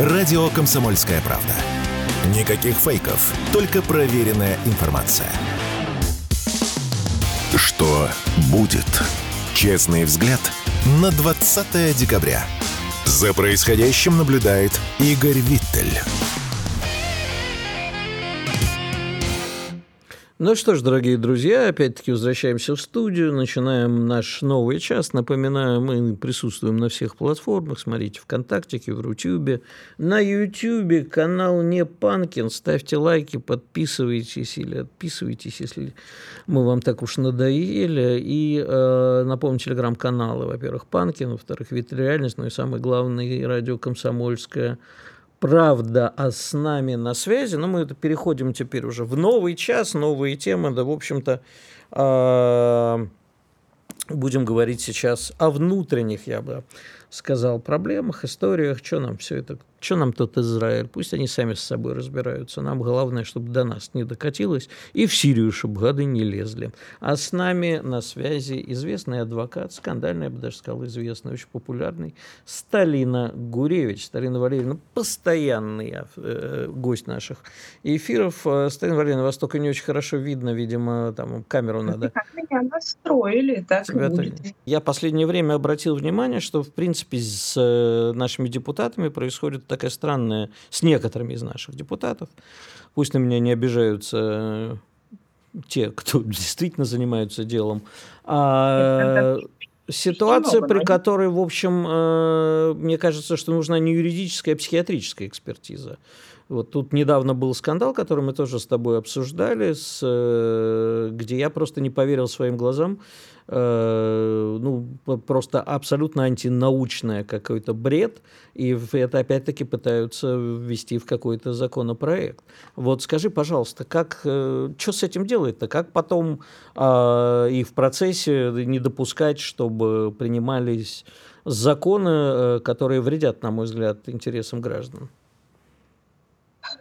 Радио «Комсомольская правда». Никаких фейков, только проверенная информация. Что будет? Честный взгляд на 20 декабря. За происходящим наблюдает Игорь Виттель. Ну что ж, дорогие друзья, опять-таки возвращаемся в студию, начинаем наш новый час. Напоминаю, мы присутствуем на всех платформах. Смотрите ВКонтакте, в Рутюбе. На Ютубе канал Не Панкин. Ставьте лайки, подписывайтесь или отписывайтесь, если мы вам так уж надоели. И э, напомню, телеграм-каналы, во-первых, Панкин, во-вторых, Вид Реальность, ну и самое главное, радио «Комсомольская правда, а с нами на связи. Но мы переходим теперь уже в новый час, новые темы. Да, в общем-то, а, будем говорить сейчас о внутренних, я бы сказал, проблемах, историях, что нам все это что нам тот Израиль? Пусть они сами с собой разбираются. Нам главное, чтобы до нас не докатилось. И в Сирию, чтобы гады не лезли. А с нами на связи известный адвокат, скандальный, я бы даже сказал, известный, очень популярный, Сталина Гуревич. Сталина Валерьевна постоянный э, гость наших эфиров. Э, Сталина Валерьевна, вас только не очень хорошо видно, видимо, там камеру надо. Как меня настроили, так будет. Я последнее время обратил внимание, что, в принципе, с э, нашими депутатами происходит такая странная, с некоторыми из наших депутатов, пусть на меня не обижаются э, те, кто действительно занимаются делом, а ситуация, при которой, в общем, э, мне кажется, что нужна не юридическая, а психиатрическая экспертиза. Вот тут недавно был скандал, который мы тоже с тобой обсуждали, с, э, где я просто не поверил своим глазам. Э, ну, просто абсолютно антинаучное какой-то бред, и это опять-таки пытаются ввести в какой-то законопроект. Вот скажи, пожалуйста, как, э, что с этим делать-то? Как потом э, и в процессе не допускать, чтобы принимались законы, которые вредят, на мой взгляд, интересам граждан?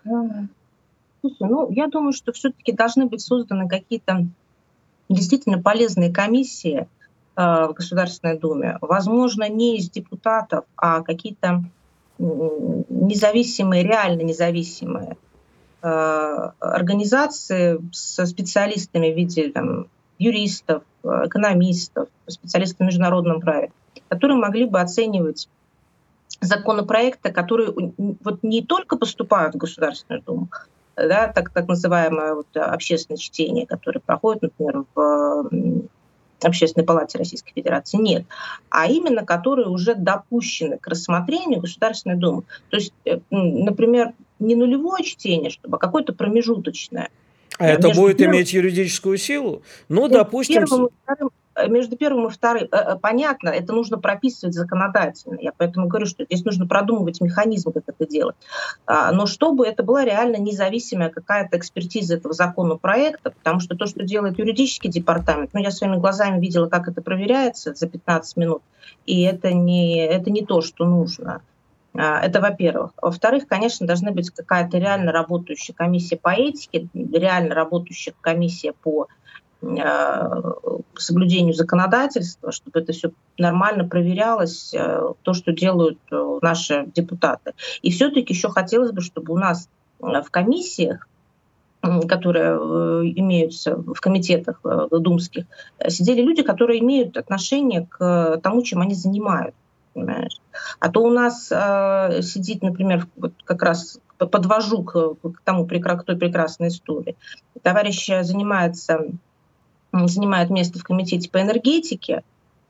Слушай, ну, я думаю, что все-таки должны быть созданы какие-то действительно полезные комиссии э, в Государственной Думе. Возможно, не из депутатов, а какие-то независимые, реально независимые э, организации со специалистами в виде там, юристов, экономистов, специалистов в международном праве, которые могли бы оценивать законопроекты, которые вот не только поступают в Государственную Думу, да, так, так называемое вот общественное чтение, которое проходит, например, в Общественной палате Российской Федерации, нет, а именно которые уже допущены к рассмотрению Государственной Думы. То есть, э, например, не нулевое чтение, чтобы а какое-то промежуточное. А это будет первым, иметь юридическую силу? Ну, допустим... Первым и вторым Э, между первым и вторым, э, понятно, это нужно прописывать законодательно. Я поэтому говорю, что здесь нужно продумывать механизм, как это делать. А, но чтобы это была реально независимая какая-то экспертиза этого законопроекта, потому что то, что делает юридический департамент, ну, я своими глазами видела, как это проверяется за 15 минут, и это не, это не то, что нужно. А, это во-первых. Во-вторых, конечно, должна быть какая-то реально работающая комиссия по этике, реально работающая комиссия по Э, соблюдению законодательства, чтобы это все нормально проверялось, э, то, что делают э, наши депутаты. И все-таки еще хотелось бы, чтобы у нас в комиссиях которые имеются в комитетах думских, сидели люди, которые имеют отношение к тому, чем они занимают. Понимаешь? А то у нас э, сидит, например, вот как раз подвожу к, к тому к той прекрасной истории. Товарищ занимается занимает место в комитете по энергетике.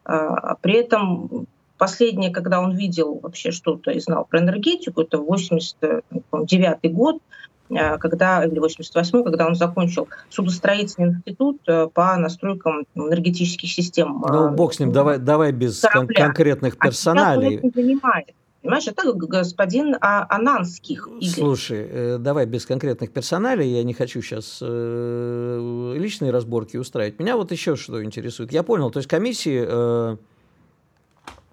А, при этом последнее, когда он видел вообще что-то и знал про энергетику, это 89 год, а, когда, или 88 когда он закончил судостроительный институт э, по настройкам энергетических систем. Ну, а, бог с ним, давай, давай без кон- конкретных персоналей. А занимает. Понимаешь, это господин а, Ананских. Игорь. Слушай, э, давай без конкретных персоналей, я не хочу сейчас э, личные разборки устраивать. Меня вот еще что интересует. Я понял, то есть комиссии, э, Э,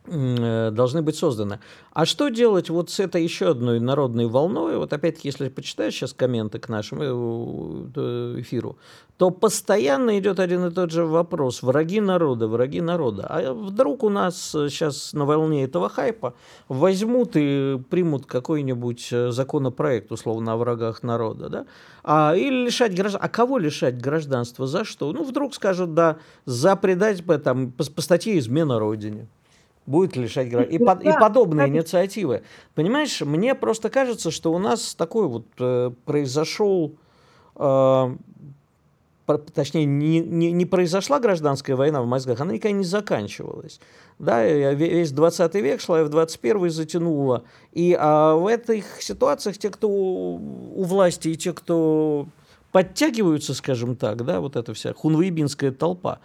должны быть созданы. А что делать вот с этой еще одной народной волной? Вот опять-таки, если почитаешь сейчас комменты к нашему э, эфиру, то постоянно идет один и тот же вопрос. Враги народа, враги народа. А вдруг у нас сейчас на волне этого хайпа возьмут и примут какой-нибудь э, законопроект, условно, о врагах народа, да? А, или лишать гражданства. А кого лишать гражданства? За что? Ну, вдруг скажут, да, за предать, там, по, по статье «Измена Родине» будет лишать граждан. И, под, и подобные инициативы. Понимаешь, мне просто кажется, что у нас такой вот э, произошел, э, точнее, не, не, не произошла гражданская война в мозгах, она никогда не заканчивалась. Да, весь 20 век шла, и в 21 затянула. И а в этих ситуациях те, кто у власти, и те, кто подтягиваются, скажем так, да, вот эта вся хунвейбинская толпа,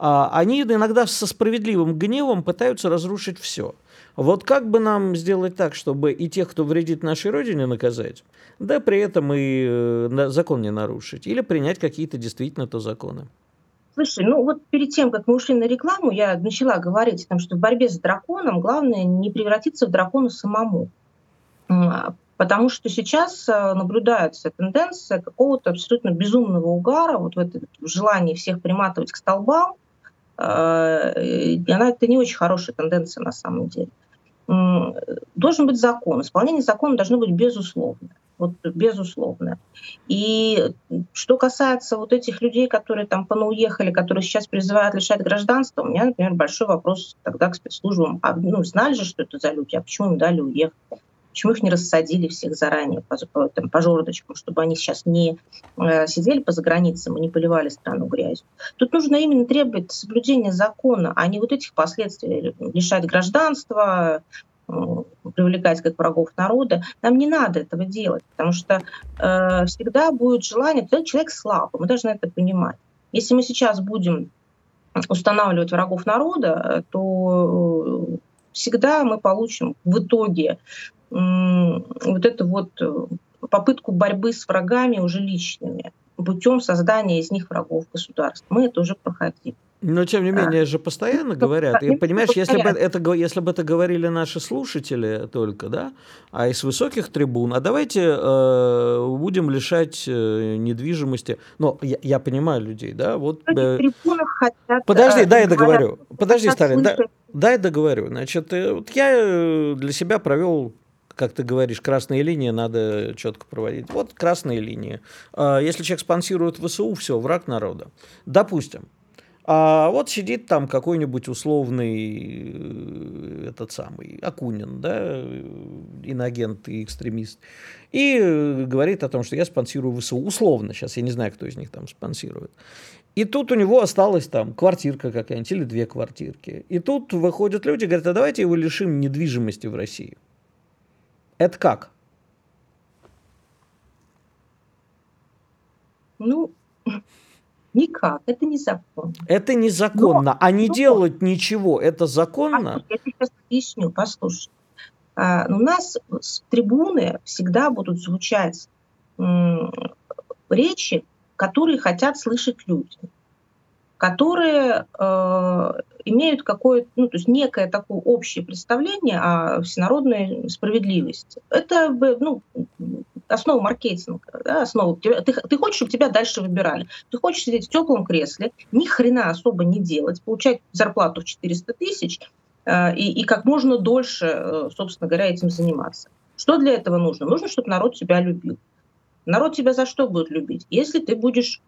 они иногда со справедливым гневом пытаются разрушить все. Вот как бы нам сделать так, чтобы и тех, кто вредит нашей Родине, наказать, да при этом и э, закон не нарушить, или принять какие-то действительно-то законы? Слушай, ну вот перед тем, как мы ушли на рекламу, я начала говорить о том, что в борьбе с драконом главное не превратиться в дракона самому. Потому что сейчас э, наблюдается тенденция какого-то абсолютно безумного угара, вот в это желании всех приматывать к столбам, она это не очень хорошая тенденция на самом деле. Должен быть закон. Исполнение закона должно быть безусловное. Вот безусловно. И что касается вот этих людей, которые там понауехали, которые сейчас призывают лишать гражданства, у меня, например, большой вопрос тогда к спецслужбам. А, ну, знали же, что это за люди, а почему им дали уехать? Почему их не рассадили всех заранее по, по, там, по жердочкам, чтобы они сейчас не э, сидели по заграницам и не поливали страну грязью? Тут нужно именно требовать соблюдения закона, а не вот этих последствий, лишать гражданства, э, привлекать как врагов народа. Нам не надо этого делать, потому что э, всегда будет желание, человек слабый, мы должны это понимать. Если мы сейчас будем устанавливать врагов народа, то э, всегда мы получим в итоге вот эту вот э, попытку борьбы с врагами уже личными путем создания из них врагов государств. Мы это уже проходили. Но тем не менее же постоянно говорят. И понимаешь, если бы это если бы это говорили наши слушатели только, да, а из высоких трибун, а давайте э, будем лишать э, недвижимости. Но я, я понимаю людей, да, вот. Э, хотят, подожди, э, дай я договорю. Подожди, Сталин, да, дай договорю. Значит, э, вот я для себя провел как ты говоришь, красные линии надо четко проводить. Вот красные линии. А, если человек спонсирует ВСУ, все, враг народа. Допустим. А вот сидит там какой-нибудь условный э, этот самый Акунин, да, инагент и экстремист, и говорит о том, что я спонсирую ВСУ. Условно, сейчас я не знаю, кто из них там спонсирует. И тут у него осталась там квартирка какая-нибудь или две квартирки. И тут выходят люди говорят, а давайте его лишим недвижимости в России. Это как? Ну, никак. Это незаконно. Это незаконно. Но, а не но, делать ничего, это законно? Я сейчас объясню, послушай. А, у нас с трибуны всегда будут звучать речи, которые хотят слышать люди которые э, имеют какое-то, ну, то есть некое такое общее представление о всенародной справедливости. Это ну, основа маркетинга, да, основа. Ты, ты хочешь, чтобы тебя дальше выбирали. Ты хочешь сидеть в теплом кресле, ни хрена особо не делать, получать зарплату в 400 тысяч э, и, и как можно дольше, э, собственно говоря, этим заниматься. Что для этого нужно? Нужно, чтобы народ тебя любил. Народ тебя за что будет любить? Если ты будешь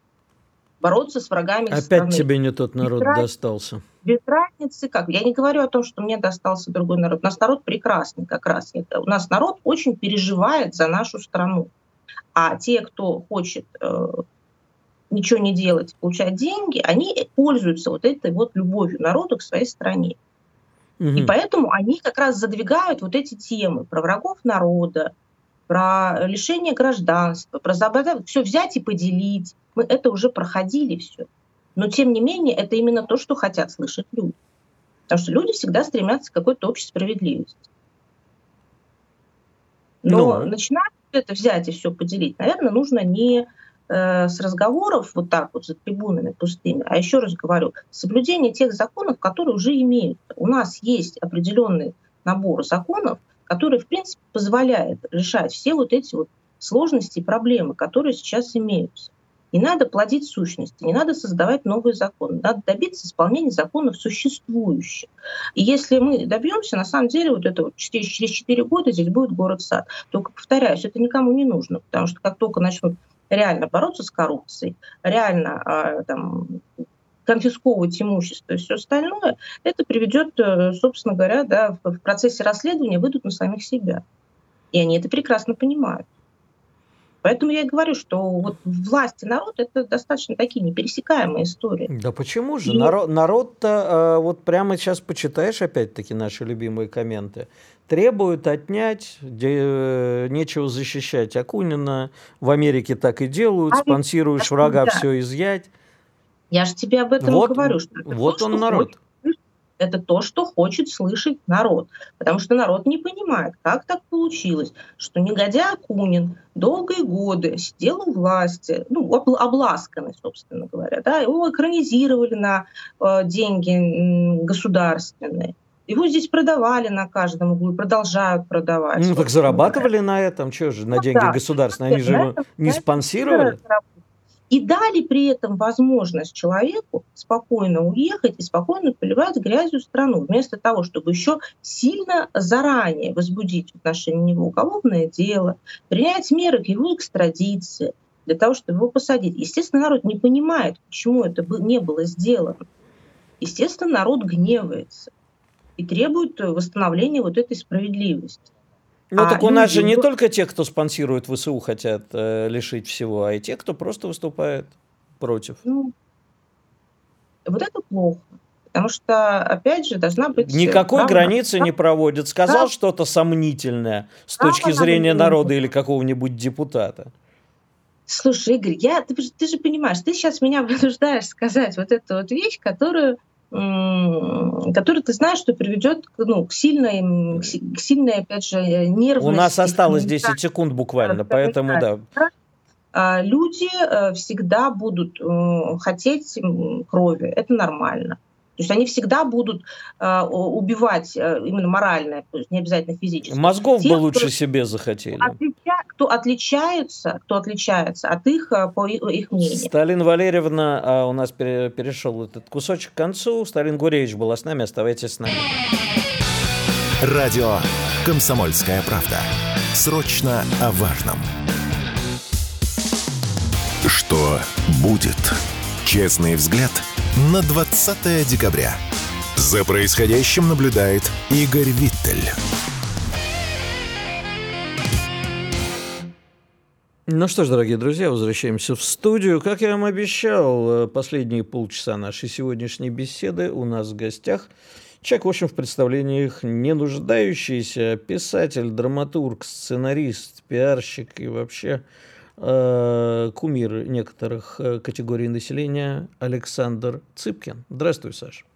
бороться с врагами Опять страны. тебе не тот народ без достался. Без разницы как. Я не говорю о том, что мне достался другой народ. У нас народ прекрасный как раз. У нас народ очень переживает за нашу страну. А те, кто хочет э, ничего не делать, получать деньги, они пользуются вот этой вот любовью народа к своей стране. Угу. И поэтому они как раз задвигают вот эти темы про врагов народа, про лишение гражданства, про забрать, все взять и поделить. Мы это уже проходили все. Но тем не менее, это именно то, что хотят слышать люди. Потому что люди всегда стремятся к какой-то общей справедливости. Но, Но... начинать это взять и все поделить, наверное, нужно не э, с разговоров вот так вот за трибунами пустыми, а еще раз говорю, соблюдение тех законов, которые уже имеют. У нас есть определенный набор законов, который, в принципе, позволяет решать все вот эти вот сложности и проблемы, которые сейчас имеются. Не надо плодить сущности, не надо создавать новые законы, надо добиться исполнения законов существующих. И если мы добьемся, на самом деле, вот это вот через, через 4 года здесь будет город-сад. Только, повторяюсь, это никому не нужно, потому что как только начнут реально бороться с коррупцией, реально а, там, конфисковывать имущество и все остальное, это приведет, э, собственно говоря, да, в процессе расследования выйдут на самих себя. И они это прекрасно понимают. Поэтому я и говорю, что вот власть и народ это достаточно такие непересекаемые истории. Да почему же? И... Народ, народ-то, э, вот прямо сейчас почитаешь опять-таки наши любимые комменты, требуют отнять, э, нечего защищать Акунина, в Америке так и делают, а спонсируешь врага, да. все изъять. Я же тебе об этом вот, говорю. Что вот то, он народ. Хочет это то, что хочет слышать народ. Потому что народ не понимает, как так получилось, что негодяй Акунин долгие годы сидел у власти, ну, обласканный, собственно говоря. Да, его экранизировали на э, деньги государственные. Его здесь продавали на каждом углу продолжают продавать. Ну, так зарабатывали на этом, что же, на ну, деньги да. государственные, они же не спонсировали? И дали при этом возможность человеку спокойно уехать и спокойно поливать грязью страну, вместо того, чтобы еще сильно заранее возбудить в отношении него уголовное дело, принять меры к его экстрадиции, для того, чтобы его посадить. Естественно, народ не понимает, почему это не было сделано. Естественно, народ гневается и требует восстановления вот этой справедливости. Ну, а так у нас же не только те, кто спонсирует ВСУ, хотят э, лишить всего, а и те, кто просто выступает против. Ну, вот это плохо. Потому что, опять же, должна быть... Никакой правда. границы не проводят. Сказал да. что-то сомнительное с да, точки зрения народа или какого-нибудь депутата. Слушай, Игорь, я, ты, ты же понимаешь, ты сейчас меня вынуждаешь сказать вот эту вот вещь, которую который ты знаешь, что приведет ну, к сильной, к сильной, опять же, нервности. У нас осталось 10 секунд буквально, поэтому да. А люди э, всегда будут э, хотеть крови, это нормально. То есть они всегда будут э, убивать э, именно морально, то есть не обязательно физически. Мозгов Тех, бы лучше кто, себе захотели. Кто отличаются, кто отличается от их, э, по их мнению. Сталин Валерьевна, а у нас перешел этот кусочек к концу. Сталин Гуревич была с нами, оставайтесь с нами. Радио «Комсомольская правда». Срочно о важном. Что будет? Честный взгляд – на 20 декабря. За происходящим наблюдает Игорь Виттель. Ну что ж, дорогие друзья, возвращаемся в студию. Как я вам обещал, э, последние полчаса нашей сегодняшней беседы у нас в гостях человек, в общем, в представлениях не нуждающийся, писатель, драматург, сценарист, пиарщик и вообще Э, кумир некоторых э, категорий населения Александр Цыпкин. Здравствуй, Саш.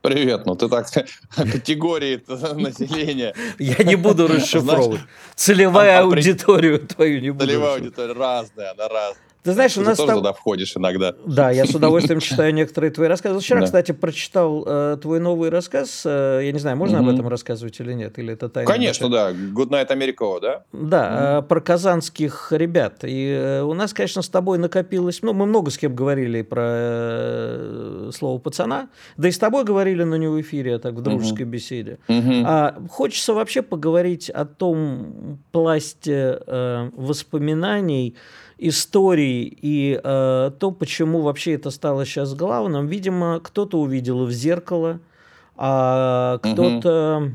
Привет, ну ты так категории населения. Я не буду расшифровывать. Целевая аудиторию твою не буду. Целевая аудитория разная, она разная. Ты знаешь, у нас тоже там... туда входишь иногда. Да, я с удовольствием читаю некоторые твои рассказы. Вчера, да. кстати, прочитал э, твой новый рассказ. Э, я не знаю, можно mm об этом рассказывать или нет, или это тайна? Конечно, да. Good Night America, да? Да, mm э, про казанских ребят. И э, у нас, конечно, с тобой накопилось... Ну, мы много с кем говорили про э, слово пацана. Да и с тобой говорили на него в эфире, а так в дружеской mm беседе. mm А, хочется вообще поговорить о том пласте э, воспоминаний, истории и э, то, почему вообще это стало сейчас главным, видимо, кто-то увидел в зеркало, а кто-то угу.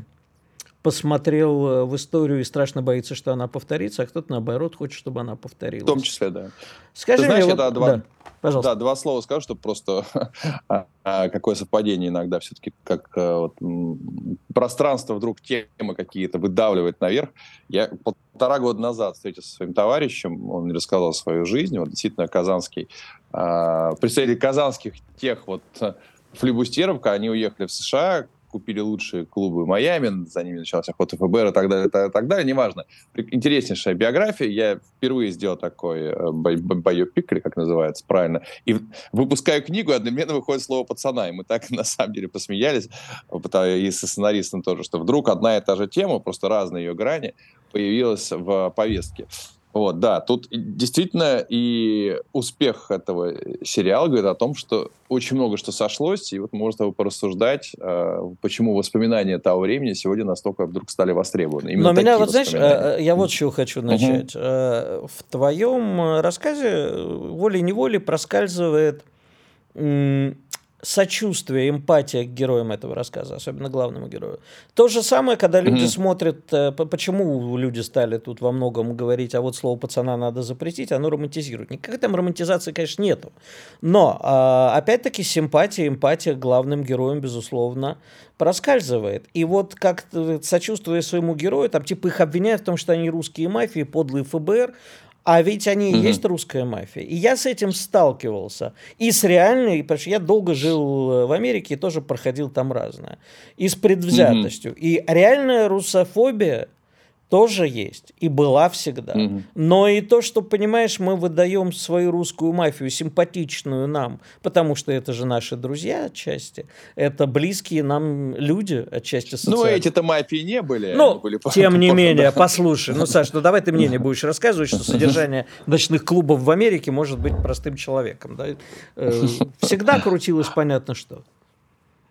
Посмотрел в историю и страшно боится, что она повторится, а кто-то, наоборот, хочет, чтобы она повторилась. В том числе, да. Скажи Ты знаешь, мне, это вот, два... да. Пожалуйста. Да, два слова скажу, чтобы просто а, а, какое совпадение иногда все-таки, как э, вот, пространство вдруг темы какие-то выдавливает наверх. Я полтора года назад встретился со своим товарищем, он мне рассказал свою жизнь, вот действительно казанский, а, представители казанских тех вот флибустеров, они уехали в США, купили лучшие клубы Майами, за ними начался ход ФБР и так далее, и так, далее, неважно. Интереснейшая биография. Я впервые сделал такой э, байопик, или как называется правильно, и выпускаю книгу, и одновременно выходит слово «пацана», и мы так на самом деле посмеялись, и со сценаристом тоже, что вдруг одна и та же тема, просто разные ее грани, появилась в повестке. Вот, да, тут действительно и успех этого сериала говорит о том, что очень много что сошлось, и вот можно порассуждать, э, почему воспоминания того времени сегодня настолько вдруг стали востребованы. Именно Но меня вот, знаешь, э, я вот чего хочу начать. Угу. В твоем рассказе волей-неволей проскальзывает сочувствие, эмпатия к героям этого рассказа, особенно главному герою. То же самое, когда люди mm-hmm. смотрят, э, почему люди стали тут во многом говорить, а вот слово пацана надо запретить, оно романтизирует. Никакой там романтизации, конечно, нету. Но, а, опять-таки, симпатия, эмпатия к главным героям, безусловно, проскальзывает. И вот как сочувствуя своему герою, там типа их обвиняют в том, что они русские мафии, подлые ФБР, а ведь они и угу. есть русская мафия. И я с этим сталкивался. И с реальной, потому что я долго жил э, в Америке и тоже проходил там разное. И с предвзятостью. Угу. И реальная русофобия тоже есть и была всегда. Mm-hmm. Но и то, что, понимаешь, мы выдаем свою русскую мафию, симпатичную нам, потому что это же наши друзья отчасти, это близкие нам люди отчасти социальные. Ну, эти-то мафии не были. Ну, были тем не менее, послушай, ну, Саш, ну давай ты мне не будешь рассказывать, что содержание ночных клубов в Америке может быть простым человеком. Да? Э, всегда крутилось понятно что.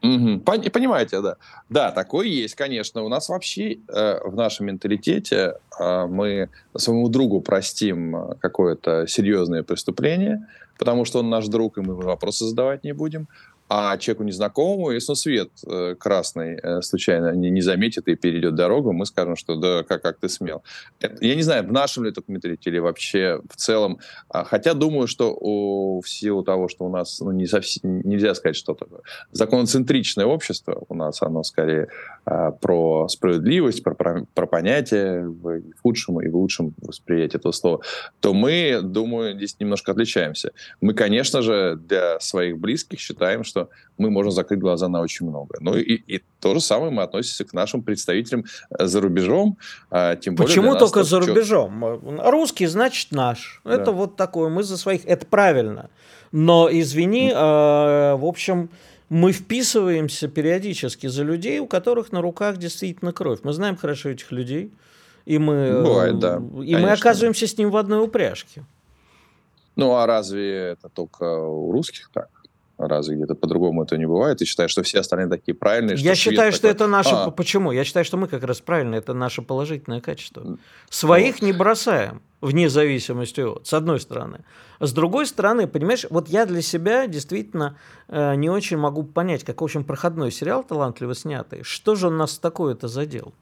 Угу. Понимаете, да. Да, такое есть, конечно. У нас вообще э, в нашем менталитете э, мы своему другу простим какое-то серьезное преступление, потому что он наш друг, и мы вопросы задавать не будем а человеку незнакомому, если свет э, красный э, случайно не, не заметит и перейдет дорогу, мы скажем, что да, как, как ты смел. Это, я не знаю, в нашем ли это комментарии или вообще в целом. А, хотя думаю, что у, в силу того, что у нас ну, не совсем, нельзя сказать, что такое законоцентричное общество, у нас оно скорее а, про справедливость, про, про, про понятие в худшем и в лучшем восприятии этого слова, то мы, думаю, здесь немножко отличаемся. Мы, конечно же, для своих близких считаем, что что мы можем закрыть глаза на очень много. Ну и, и то же самое мы относимся к нашим представителям э, за рубежом. А, тем более Почему только за рубежом? Русский значит наш. Да. Это вот такое. Мы за своих. Это правильно. Но извини, э, в общем, мы вписываемся периодически за людей, у которых на руках действительно кровь. Мы знаем хорошо этих людей. И мы, Бывает, да. И Конечно. мы оказываемся с ним в одной упряжке. Ну, а разве это только у русских так? Разве где-то по-другому это не бывает? И считаешь, что все остальные такие правильные? Я считаю, что это наше... А. Почему? Я считаю, что мы как раз правильно. Это наше положительное качество. Своих вот. не бросаем, вне зависимости от, с одной стороны. С другой стороны, понимаешь, вот я для себя действительно э, не очень могу понять, как, в общем, проходной сериал талантливо снятый. Что же он нас такое-то задел?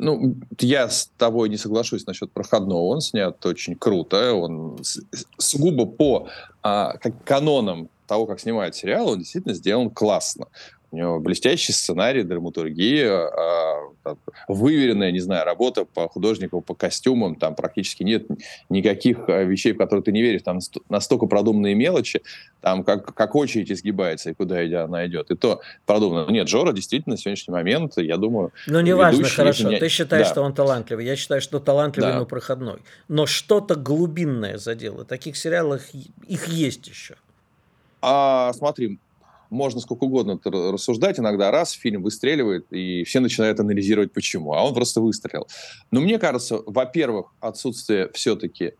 Ну, я с тобой не соглашусь насчет проходного. Он снят очень круто. Он сугубо по а, как канонам того, как снимают сериал, он действительно сделан классно. У него блестящий сценарий, драматургия, а, выверенная, не знаю, работа по художнику, по костюмам. Там практически нет никаких а, вещей, в которые ты не веришь. Там настолько продуманные мелочи, там как, как очередь изгибается и куда идя она идет. И то продумано. Нет, Жора действительно на сегодняшний момент, я думаю... Ну, неважно, хорошо. Меня... Ты считаешь, да. что он талантливый. Я считаю, что талантливый, да. но проходной. Но что-то глубинное задело. Таких сериалов их есть еще. А, смотри, можно сколько угодно рассуждать, иногда раз фильм выстреливает, и все начинают анализировать, почему. А он просто выстрелил. Но мне кажется, во-первых, отсутствие все-таки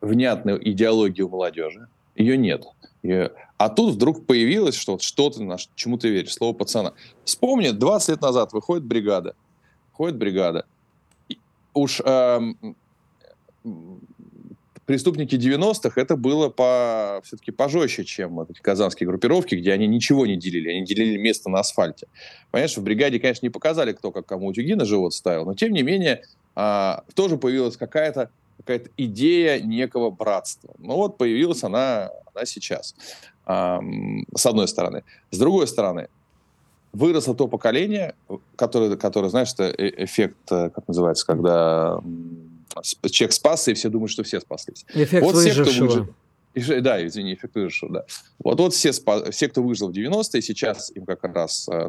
внятной идеологии у молодежи. Ее нет. И, а тут вдруг появилось, что вот что-то, на чему ты веришь, слово пацана. Вспомни, 20 лет назад выходит бригада. Выходит бригада. Уж эм, преступники 90-х это было по, все-таки пожестче, чем вот эти казанские группировки, где они ничего не делили, они делили место на асфальте. Понимаешь, в бригаде, конечно, не показали, кто как кому утюги на живот ставил, но тем не менее а, тоже появилась какая-то какая-то идея некого братства. Ну вот появилась она, она сейчас, а, с одной стороны. С другой стороны, выросло то поколение, которое, которое знаешь, это э, эффект, э, как называется, когда человек спасся, и все думают, что все спаслись. Эффект вот выжившего. Все, кто выжил, да, извини, эффект выжившего, да. Вот, вот все, все, кто выжил в 90-е, сейчас им как раз э,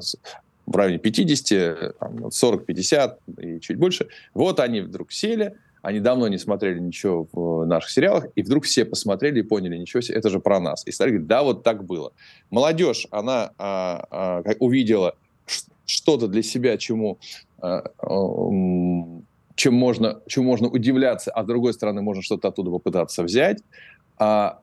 в районе 50, 40-50 и чуть больше. Вот они вдруг сели, они давно не смотрели ничего в наших сериалах, и вдруг все посмотрели и поняли, ничего себе, это же про нас. И стали говорить, да, вот так было. Молодежь, она а, а, увидела что-то для себя, чему, а, чем, можно, чему можно удивляться, а с другой стороны, можно что-то оттуда попытаться взять. А,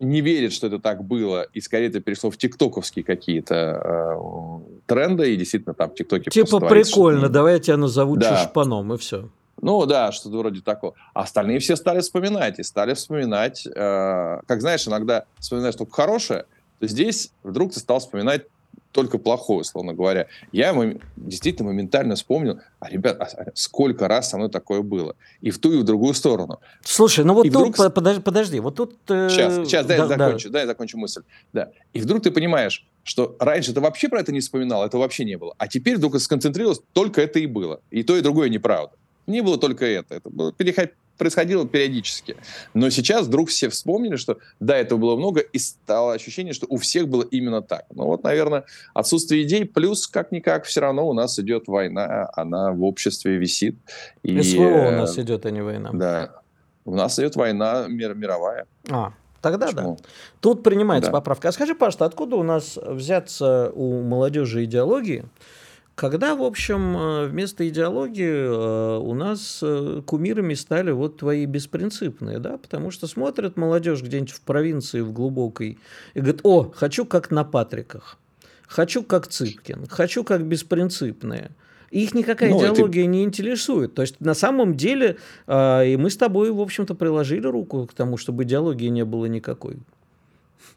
не верит, что это так было, и скорее это перешло в тиктоковские какие-то э, тренды, и действительно там тиктоки... Типа прикольно, давай я тебя назову да. чушпаном, и все. Ну да, что-то вроде такого. А остальные все стали вспоминать, и стали вспоминать, э, как знаешь, иногда вспоминаешь только хорошее, то здесь вдруг ты стал вспоминать только плохое, условно говоря. Я действительно моментально вспомнил, а, ребят, а, а сколько раз со мной такое было. И в ту, и в другую сторону. Слушай, ну вот и тут, вдруг... подожди, подожди, вот тут... Э... Сейчас, сейчас, дай да, я закончу, да. дай я закончу мысль. Да. И вдруг ты понимаешь, что раньше ты вообще про это не вспоминал, это вообще не было. А теперь вдруг сконцентрировалось, только это и было. И то, и другое неправда. Не было только это. Это было переход происходило периодически. Но сейчас вдруг все вспомнили, что да, этого было много, и стало ощущение, что у всех было именно так. Ну вот, наверное, отсутствие идей, плюс, как-никак, все равно у нас идет война, она в обществе висит. И, СВО у э, нас идет, а не война. Да. У нас идет война мир, мировая. А, Тогда Почему? да. Тут принимается да. поправка. А скажи, пожалуйста, откуда у нас взяться у молодежи идеологии, когда, в общем, э, вместо идеологии э, у нас э, кумирами стали вот твои беспринципные, да, потому что смотрят молодежь где-нибудь в провинции, в глубокой, и говорит, о, хочу как на Патриках, хочу как Цыпкин, хочу как беспринципные. Их никакая ну, идеология это... не интересует. То есть на самом деле э, и мы с тобой, в общем-то, приложили руку к тому, чтобы идеологии не было никакой.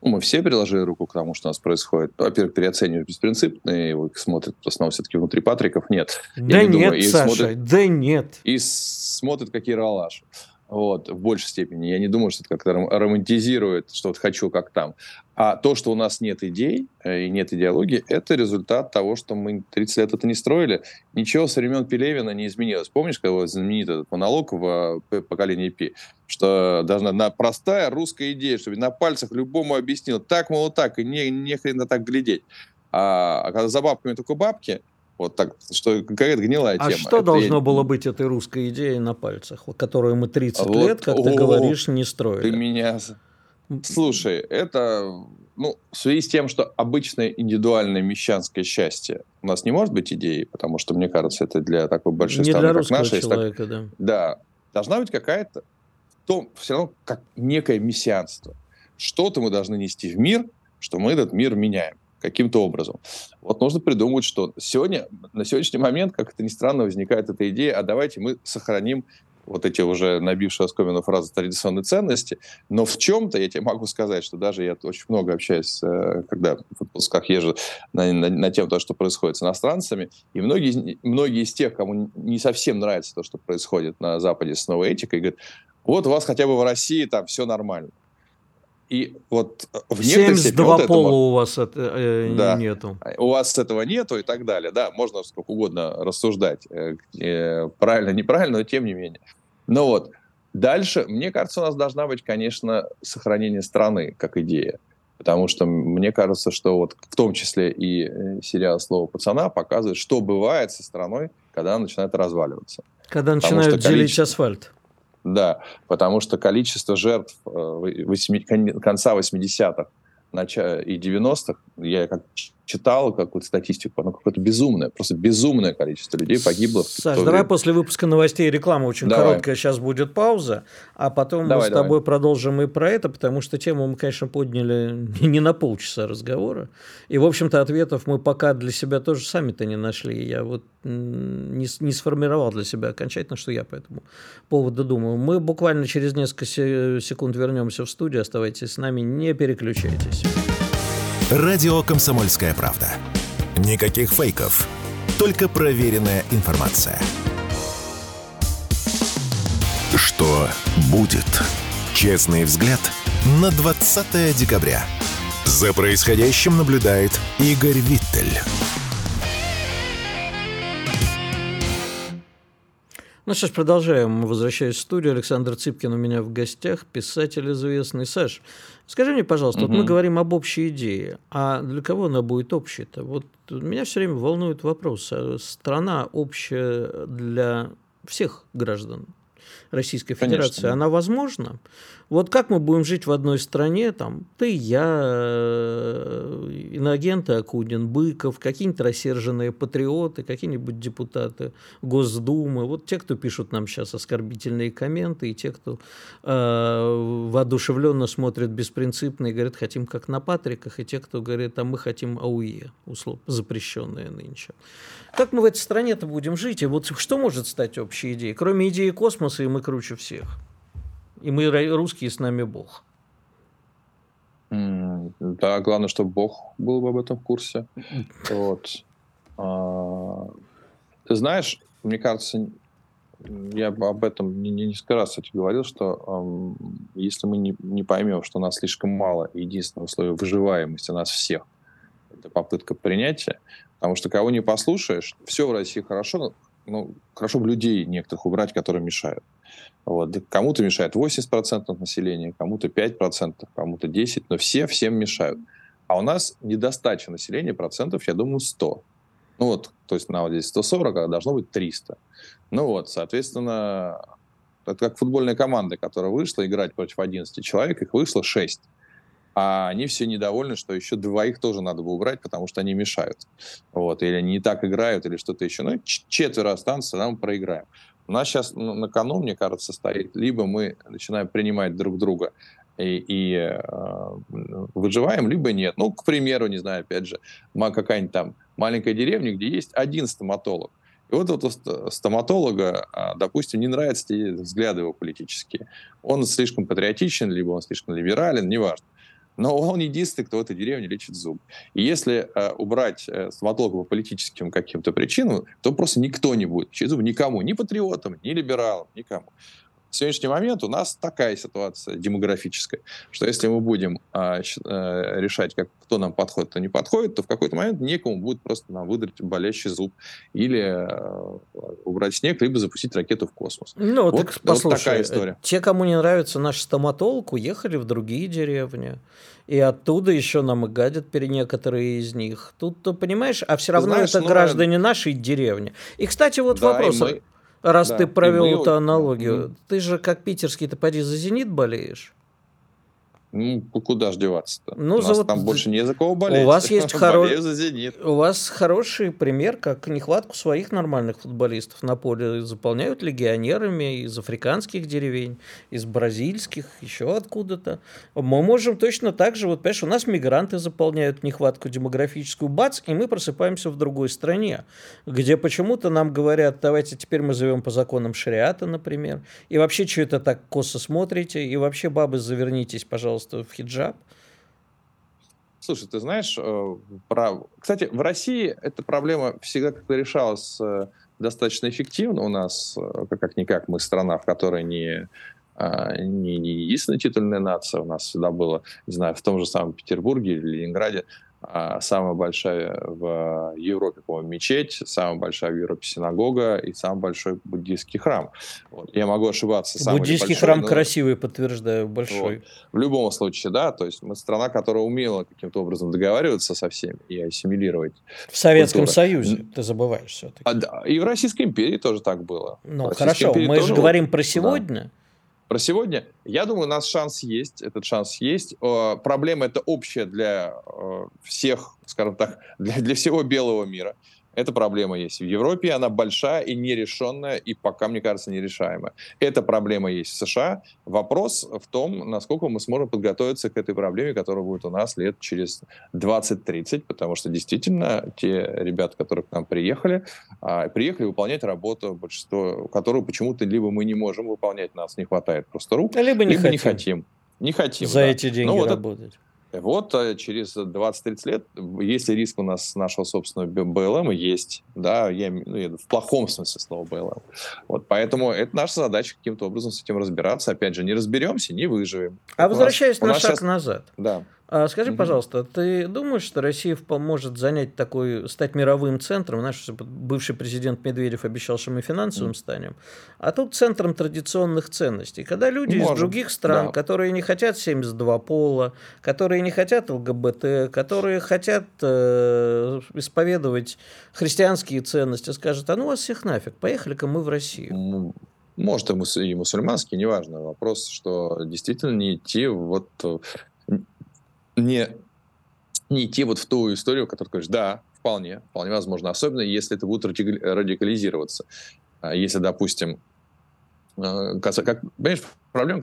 Ну, мы все приложили руку к тому, что у нас происходит. Во-первых, переоценивают беспринципные, его смотрят в основном все-таки внутри Патриков. Нет. Да не нет, думаю. Саша, смотрят, да нет. И смотрят, какие ралаши вот, в большей степени. Я не думаю, что это как-то романтизирует, что вот хочу как там. А то, что у нас нет идей э, и нет идеологии, это результат того, что мы 30 лет это не строили. Ничего со времен Пелевина не изменилось. Помнишь, когда знаменитый этот монолог в э, поколении Пи, что должна на простая русская идея, чтобы на пальцах любому объяснил, так, мол, так, и не, не хрена так глядеть. А, а когда за бабками только бабки, вот так, что какая-то гнилая а тема. А что это должно я... было быть этой русской идеей на пальцах, которую мы 30 вот, лет, как о, ты говоришь, не строили? Ты меня... Слушай, это ну, в связи с тем, что обычное индивидуальное мещанское счастье у нас не может быть идеей, потому что, мне кажется, это для такой большой не страны, как наша. Человека, так, да. да. Должна быть какая-то, то, все равно как некое мессианство. Что-то мы должны нести в мир, что мы этот мир меняем каким-то образом. Вот нужно придумать, что сегодня, на сегодняшний момент, как это ни странно, возникает эта идея, а давайте мы сохраним вот эти уже набившие оскомину фразы традиционной ценности, но в чем-то я тебе могу сказать, что даже я очень много общаюсь, э, когда в отпусках езжу на, на, на тему того, что происходит с иностранцами, и многие, многие из тех, кому не совсем нравится то, что происходит на Западе с новой этикой, говорят, вот у вас хотя бы в России там все нормально. И вот э, в некоторых 72 вот пола у вас это, э, да, нету. У вас этого нету и так далее. Да, можно сколько угодно рассуждать, э, э, правильно, неправильно, но тем не менее. Но вот дальше, мне кажется, у нас должна быть, конечно, сохранение страны как идея. Потому что мне кажется, что вот в том числе и э, сериал «Слово пацана» показывает, что бывает со страной, когда она начинает разваливаться. Когда начинают делить количество... асфальт. Да, потому что количество жертв э, 8, конца 80-х и 90-х, я как читал какую-то статистику, оно какое-то безумное, просто безумное количество людей погибло. Саш, давай время. после выпуска новостей и рекламы очень давай. короткая сейчас будет пауза, а потом давай, мы с тобой давай. продолжим и про это, потому что тему мы, конечно, подняли не на полчаса разговора. И, в общем-то, ответов мы пока для себя тоже сами-то не нашли. Я вот не, не сформировал для себя окончательно, что я по этому поводу думаю. Мы буквально через несколько секунд вернемся в студию. Оставайтесь с нами, не переключайтесь. Радио «Комсомольская правда». Никаких фейков, только проверенная информация. Что будет? Честный взгляд на 20 декабря. За происходящим наблюдает Игорь Виттель. Ну что ж, продолжаем. Возвращаюсь в студию. Александр Цыпкин у меня в гостях, писатель известный. Саш, скажи мне, пожалуйста, угу. вот мы говорим об общей идее, а для кого она будет общей-то? Вот меня все время волнует вопрос. А страна общая для всех граждан Российской Федерации, Конечно. она возможна? Вот как мы будем жить в одной стране, там, ты, я, э, иноагенты Акунин, Быков, какие-нибудь рассерженные патриоты, какие-нибудь депутаты Госдумы, вот те, кто пишут нам сейчас оскорбительные комменты, и те, кто э, воодушевленно смотрит беспринципно и говорит, хотим как на Патриках, и те, кто говорит, а мы хотим АУЕ, условно, запрещенные нынче. Как мы в этой стране-то будем жить? И вот что может стать общей идеей? Кроме идеи космоса, и мы круче всех. И мы русские, с нами Бог. Да, главное, чтобы Бог был об этом в курсе. Вот. А, ты знаешь, мне кажется, я об этом не, не несколько раз, кстати, говорил, что э, если мы не, не поймем, что нас слишком мало, единственное условие выживаемости нас всех, это попытка принятия, потому что кого не послушаешь, все в России хорошо, ну, хорошо бы людей некоторых убрать, которые мешают. Вот. Кому-то мешает 80% населения, кому-то 5%, кому-то 10%, но все всем мешают. А у нас недостача населения процентов, я думаю, 100. Ну вот, то есть на вот здесь 140, а должно быть 300. Ну вот, соответственно, это как футбольная команда, которая вышла играть против 11 человек, их вышло 6 а они все недовольны, что еще двоих тоже надо бы убрать, потому что они мешают. Вот, или они не так играют, или что-то еще. Ну, четверо останутся, нам проиграем. У нас сейчас на кону, мне кажется, стоит, либо мы начинаем принимать друг друга и, и э, выживаем, либо нет. Ну, к примеру, не знаю, опять же, какая-нибудь там маленькая деревня, где есть один стоматолог. И вот этого стоматолога, а, допустим, не нравятся взгляды его политические. Он слишком патриотичен, либо он слишком либерален, неважно но он единственный, кто в этой деревне лечит зуб. И если э, убрать э, стоматолога по политическим каким-то причинам, то просто никто не будет лечить зубы, никому, ни патриотам, ни либералам, никому. В сегодняшний момент у нас такая ситуация демографическая, что если мы будем а, а, решать, как, кто нам подходит, кто не подходит, то в какой-то момент некому будет просто нам выдрать болящий зуб или а, убрать снег, либо запустить ракету в космос. Ну, вот, так, послушай, вот такая история. Те, кому не нравится наш стоматолог, уехали в другие деревни. И оттуда еще нам и гадят некоторые из них. Тут, ты понимаешь, а все равно Знаешь, это ну, граждане нашей деревни. И, кстати, вот да, вопрос. Мы раз да. ты провел эту аналогию. Mm-hmm. Ты же как питерский-то поди за «Зенит» болеешь? Ну, куда ж деваться-то? Ну, у нас вот... там больше не за кого болеть. У вас есть хоро... У вас хороший пример, как нехватку своих нормальных футболистов на поле заполняют легионерами из африканских деревень, из бразильских, еще откуда-то. Мы можем точно так же, вот, понимаешь, у нас мигранты заполняют нехватку демографическую, бац, и мы просыпаемся в другой стране, где почему-то нам говорят, давайте теперь мы живем по законам шариата, например, и вообще, что это так косо смотрите, и вообще, бабы, завернитесь, пожалуйста, пожалуйста, в хиджаб? Слушай, ты знаешь, э, про... кстати, в России эта проблема всегда как-то решалась э, достаточно эффективно у нас, э, как-никак мы страна, в которой не не, не единственная титульная нация, у нас всегда было, не знаю, в том же самом Петербурге или Ленинграде самая большая в Европе, по-моему, мечеть, самая большая в Европе синагога и самый большой буддийский храм. Вот. Я могу ошибаться. Буддийский большой, храм но... красивый, подтверждаю, большой. Вот. В любом случае, да, то есть мы страна, которая умела каким-то образом договариваться со всеми и ассимилировать. В Советском культуру. Союзе, ты забываешь все-таки. А, да, и в Российской империи тоже так было. Ну, хорошо, мы же говорим про сегодня. Да. Про сегодня, я думаю, у нас шанс есть, этот шанс есть. Проблема это общая для всех, скажем так, для, для всего белого мира. Эта проблема есть в Европе, она большая и нерешенная, и пока, мне кажется, нерешаемая. Эта проблема есть в США. Вопрос в том, насколько мы сможем подготовиться к этой проблеме, которая будет у нас лет через 20-30, потому что действительно те ребята, которые к нам приехали, а, приехали выполнять работу, большинство, которую почему-то либо мы не можем выполнять, нас не хватает просто рук, либо не, либо хотим. не хотим. Не хотим. За да. эти деньги ну, вот работать. Это, вот э, через 20-30 лет, если риск у нас нашего собственного БЛМ есть, да, я, ну, в плохом смысле слова БЛМ. Вот, поэтому это наша задача каким-то образом с этим разбираться. Опять же, не разберемся, не выживем. А возвращаясь на шаг сейчас... назад. Да. А скажи, угу. пожалуйста, ты думаешь, что Россия может занять такой, стать мировым центром? Наш бывший президент Медведев обещал, что мы финансовым станем. А тут центром традиционных ценностей. Когда люди Можем. из других стран, да. которые не хотят 72 пола, которые не хотят ЛГБТ, которые хотят э, исповедовать христианские ценности, скажут, а ну вас всех нафиг, поехали-ка мы в Россию. Может, и мусульманский, неважно. Вопрос, что действительно не идти вот не, не идти вот в ту историю, которую говоришь, да, вполне, вполне возможно, особенно если это будет радикализироваться. А если, допустим, э, как, понимаешь, проблема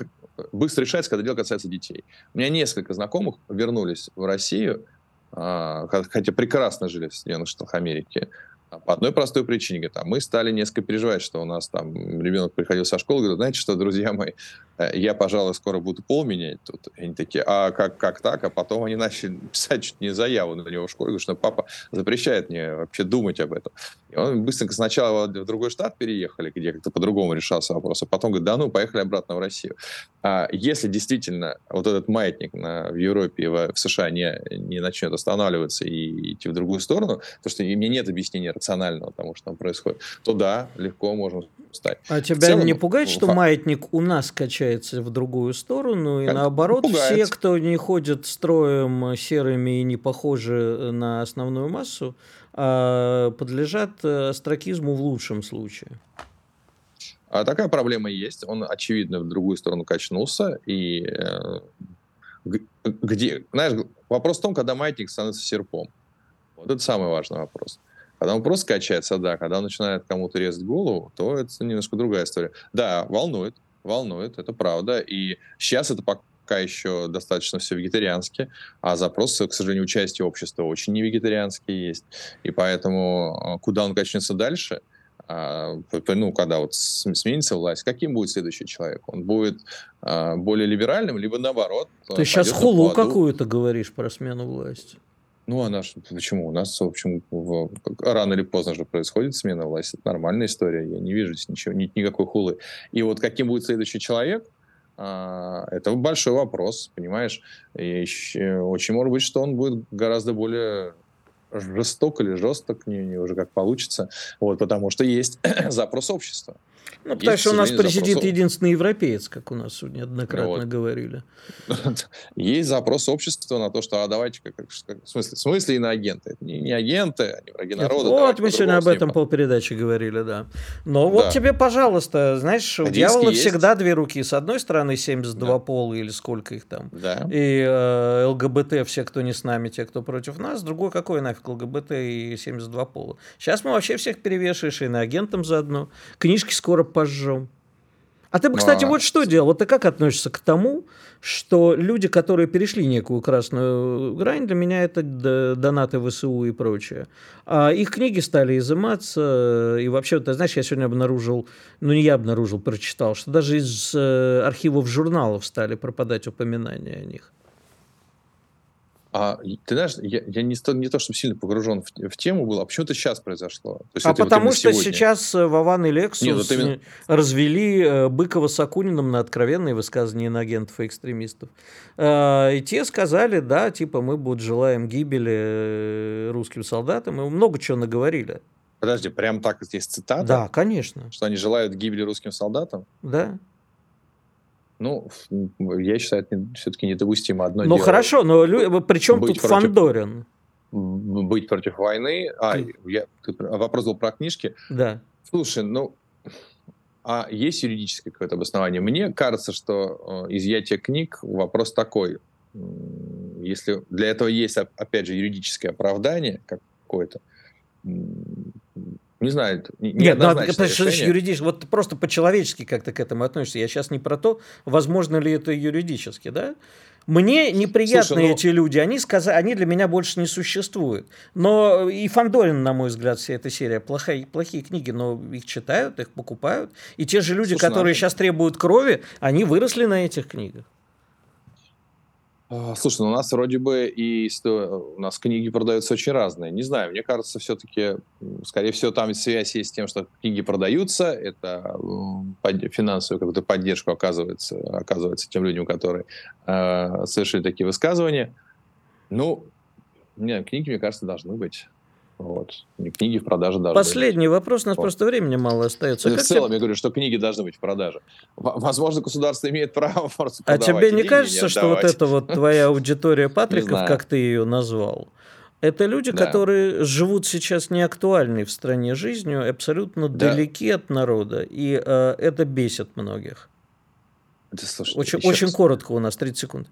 быстро решается, когда дело касается детей. У меня несколько знакомых вернулись в Россию, а, хотя прекрасно жили в Соединенных Штатах Америки, а по одной простой причине. А мы стали несколько переживать, что у нас там ребенок приходил со школы, говорит, знаете что, друзья мои, э, я, пожалуй, скоро буду пол менять тут. И они такие, а как, как так? А потом они начали писать чуть не заяву на него в школе, говорят, что папа запрещает мне вообще думать об этом. Он быстренько сначала в другой штат переехали, где как-то по-другому решался вопрос, а потом говорит, да ну, поехали обратно в Россию. А если действительно вот этот маятник на, в Европе и в, США не, не начнет останавливаться и идти в другую сторону, то что мне нет объяснения рационального тому, что там происходит, то да, легко можем стать. А тебя целом, не пугает, что маятник у нас качается в другую сторону, и наоборот, пугает. все, кто не ходит строем серыми и не похожи на основную массу, подлежат астракизму в лучшем случае? А такая проблема есть. Он, очевидно, в другую сторону качнулся. И э, где, знаешь, вопрос в том, когда маятник становится серпом. Вот это самый важный вопрос. Когда он просто качается, да, когда он начинает кому-то резать голову, то это немножко другая история. Да, волнует, волнует, это правда. И сейчас это пока еще достаточно все вегетариански, а запросы, к сожалению, участия общества очень не вегетарианские есть. И поэтому а, куда он качнется дальше, а, ну, когда вот сменится власть, каким будет следующий человек? Он будет а, более либеральным, либо наоборот. Ты сейчас хулу какую-то говоришь про смену власти. Ну, она ж, почему? У нас, в общем, в, рано или поздно же происходит смена власти. Это нормальная история. Я не вижу здесь ничего, ни, никакой хулы. И вот каким будет следующий человек, а, это большой вопрос, понимаешь? И очень может быть, что он будет гораздо более жесток или жесток, не, не уже как получится, вот, потому что есть запрос общества. Ну, потому есть, что у нас президент запрос... единственный европеец, как у нас сегодня неоднократно вот. говорили. Есть запрос общества на то, что а давайте, как, как, в, смысле, в смысле иноагенты? Это не, не агенты, они враги народа. Вот мы сегодня об этом полпередачи говорили, да. Но да. вот тебе, пожалуйста, знаешь, у дьявола есть. всегда две руки. С одной стороны 72 да. пола или сколько их там. Да. И э, ЛГБТ, все, кто не с нами, те, кто против нас. Другой, какой нафиг ЛГБТ и 72 пола? Сейчас мы вообще всех перевешиваешь и на агентам заодно. Книжки скоро пожжем. А ты бы, кстати, а, вот что делал? Вот ты как относишься к тому, что люди, которые перешли некую красную грань, для меня это донаты ВСУ и прочее, а их книги стали изыматься, и вообще, ты знаешь, я сегодня обнаружил, ну не я обнаружил, прочитал, что даже из э, архивов журналов стали пропадать упоминания о них. А ты знаешь, я, я не, то, не то, чтобы сильно погружен в, в тему был, а почему это сейчас произошло? То есть а потому вот что сегодня? сейчас э, Вован и Лексус Нет, вот именно... развели э, Быкова с Акуниным на откровенные высказывания на агентов и экстремистов. И те сказали, да, типа мы вот желаем гибели русским солдатам, и много чего наговорили. Подожди, прям так здесь цитата? Да, конечно. Что они желают гибели русским солдатам? Да. Ну, я считаю, это все-таки недопустимо. Одно ну дело, хорошо, но лю... причем тут против, Фандорин? Быть против войны. А, ты... я, ты, вопрос был про книжки. Да. Слушай, ну, а есть юридическое какое-то обоснование? Мне кажется, что э, изъятие книг вопрос такой. Если для этого есть, опять же, юридическое оправдание какое-то, не знаю, не Нет, ну, юридически, вот просто по-человечески как-то к этому относишься. Я сейчас не про то, возможно ли это юридически, да? Мне неприятны Слушай, ну... эти люди, они, сказ... они для меня больше не существуют. Но и Фандорин, на мой взгляд, вся эта серия плохие, плохие книги, но их читают, их покупают. И те же люди, Слушай, которые ну... сейчас требуют крови, они выросли на этих книгах. А, слушай, ну у нас вроде бы и у нас книги продаются очень разные. Не знаю, мне кажется, все-таки, скорее всего, там связь есть с тем, что книги продаются, это финансовую какую-то поддержку оказывается, оказывается тем людям, которые э, совершили такие высказывания. Ну, нет, книги, мне кажется, должны быть. Вот. Книги в продаже должны Последний быть. вопрос, у нас вот. просто времени мало остается. в целом, тебе... я говорю, что книги должны быть в продаже. Возможно, государство имеет право просто А тебе не кажется, не что вот эта вот твоя аудитория Патриков, как ты ее назвал, это люди, да. которые живут сейчас неактуальной в стране жизнью, абсолютно да. далеки от народа, и э, это бесит многих. Да, слушайте, очень, очень коротко у нас, 30 секунд.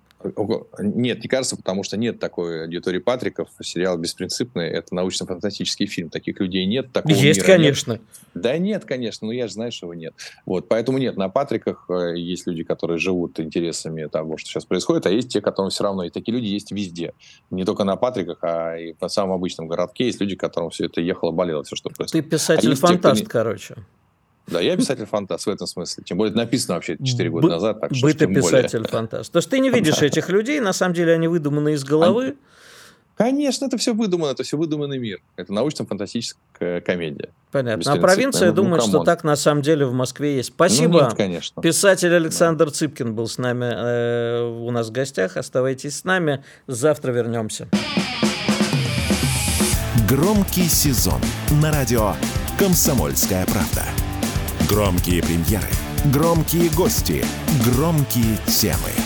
Нет, не кажется, потому что нет такой аудитории Патриков. Сериал «Беспринципный» — это научно-фантастический фильм. Таких людей нет. Такого есть, мира конечно. Нет. Да нет, конечно, но я же знаю, что его нет. Вот, поэтому нет, на Патриках э, есть люди, которые живут интересами того, что сейчас происходит, а есть те, которым все равно. И такие люди есть везде. Не только на Патриках, а и в самом обычном городке есть люди, которым все это ехало, болело, все, что происходит. Ты писатель-фантаст, а те, короче. Да, я писатель-фантаст в этом смысле. Тем более, написано вообще 4 года Бы- назад. Так что быть писатель-фантаст. То есть ты не видишь этих людей, на самом деле они выдуманы из головы. Конечно, это все выдумано, это все выдуманный мир. Это научно-фантастическая комедия. Понятно. А провинция ну, думает, что так на самом деле в Москве есть. Спасибо. Ну, нет, конечно. Писатель Александр да. Цыпкин был с нами э, у нас в гостях. Оставайтесь с нами. Завтра вернемся. Громкий сезон на радио «Комсомольская правда». Громкие премьеры, громкие гости, громкие темы –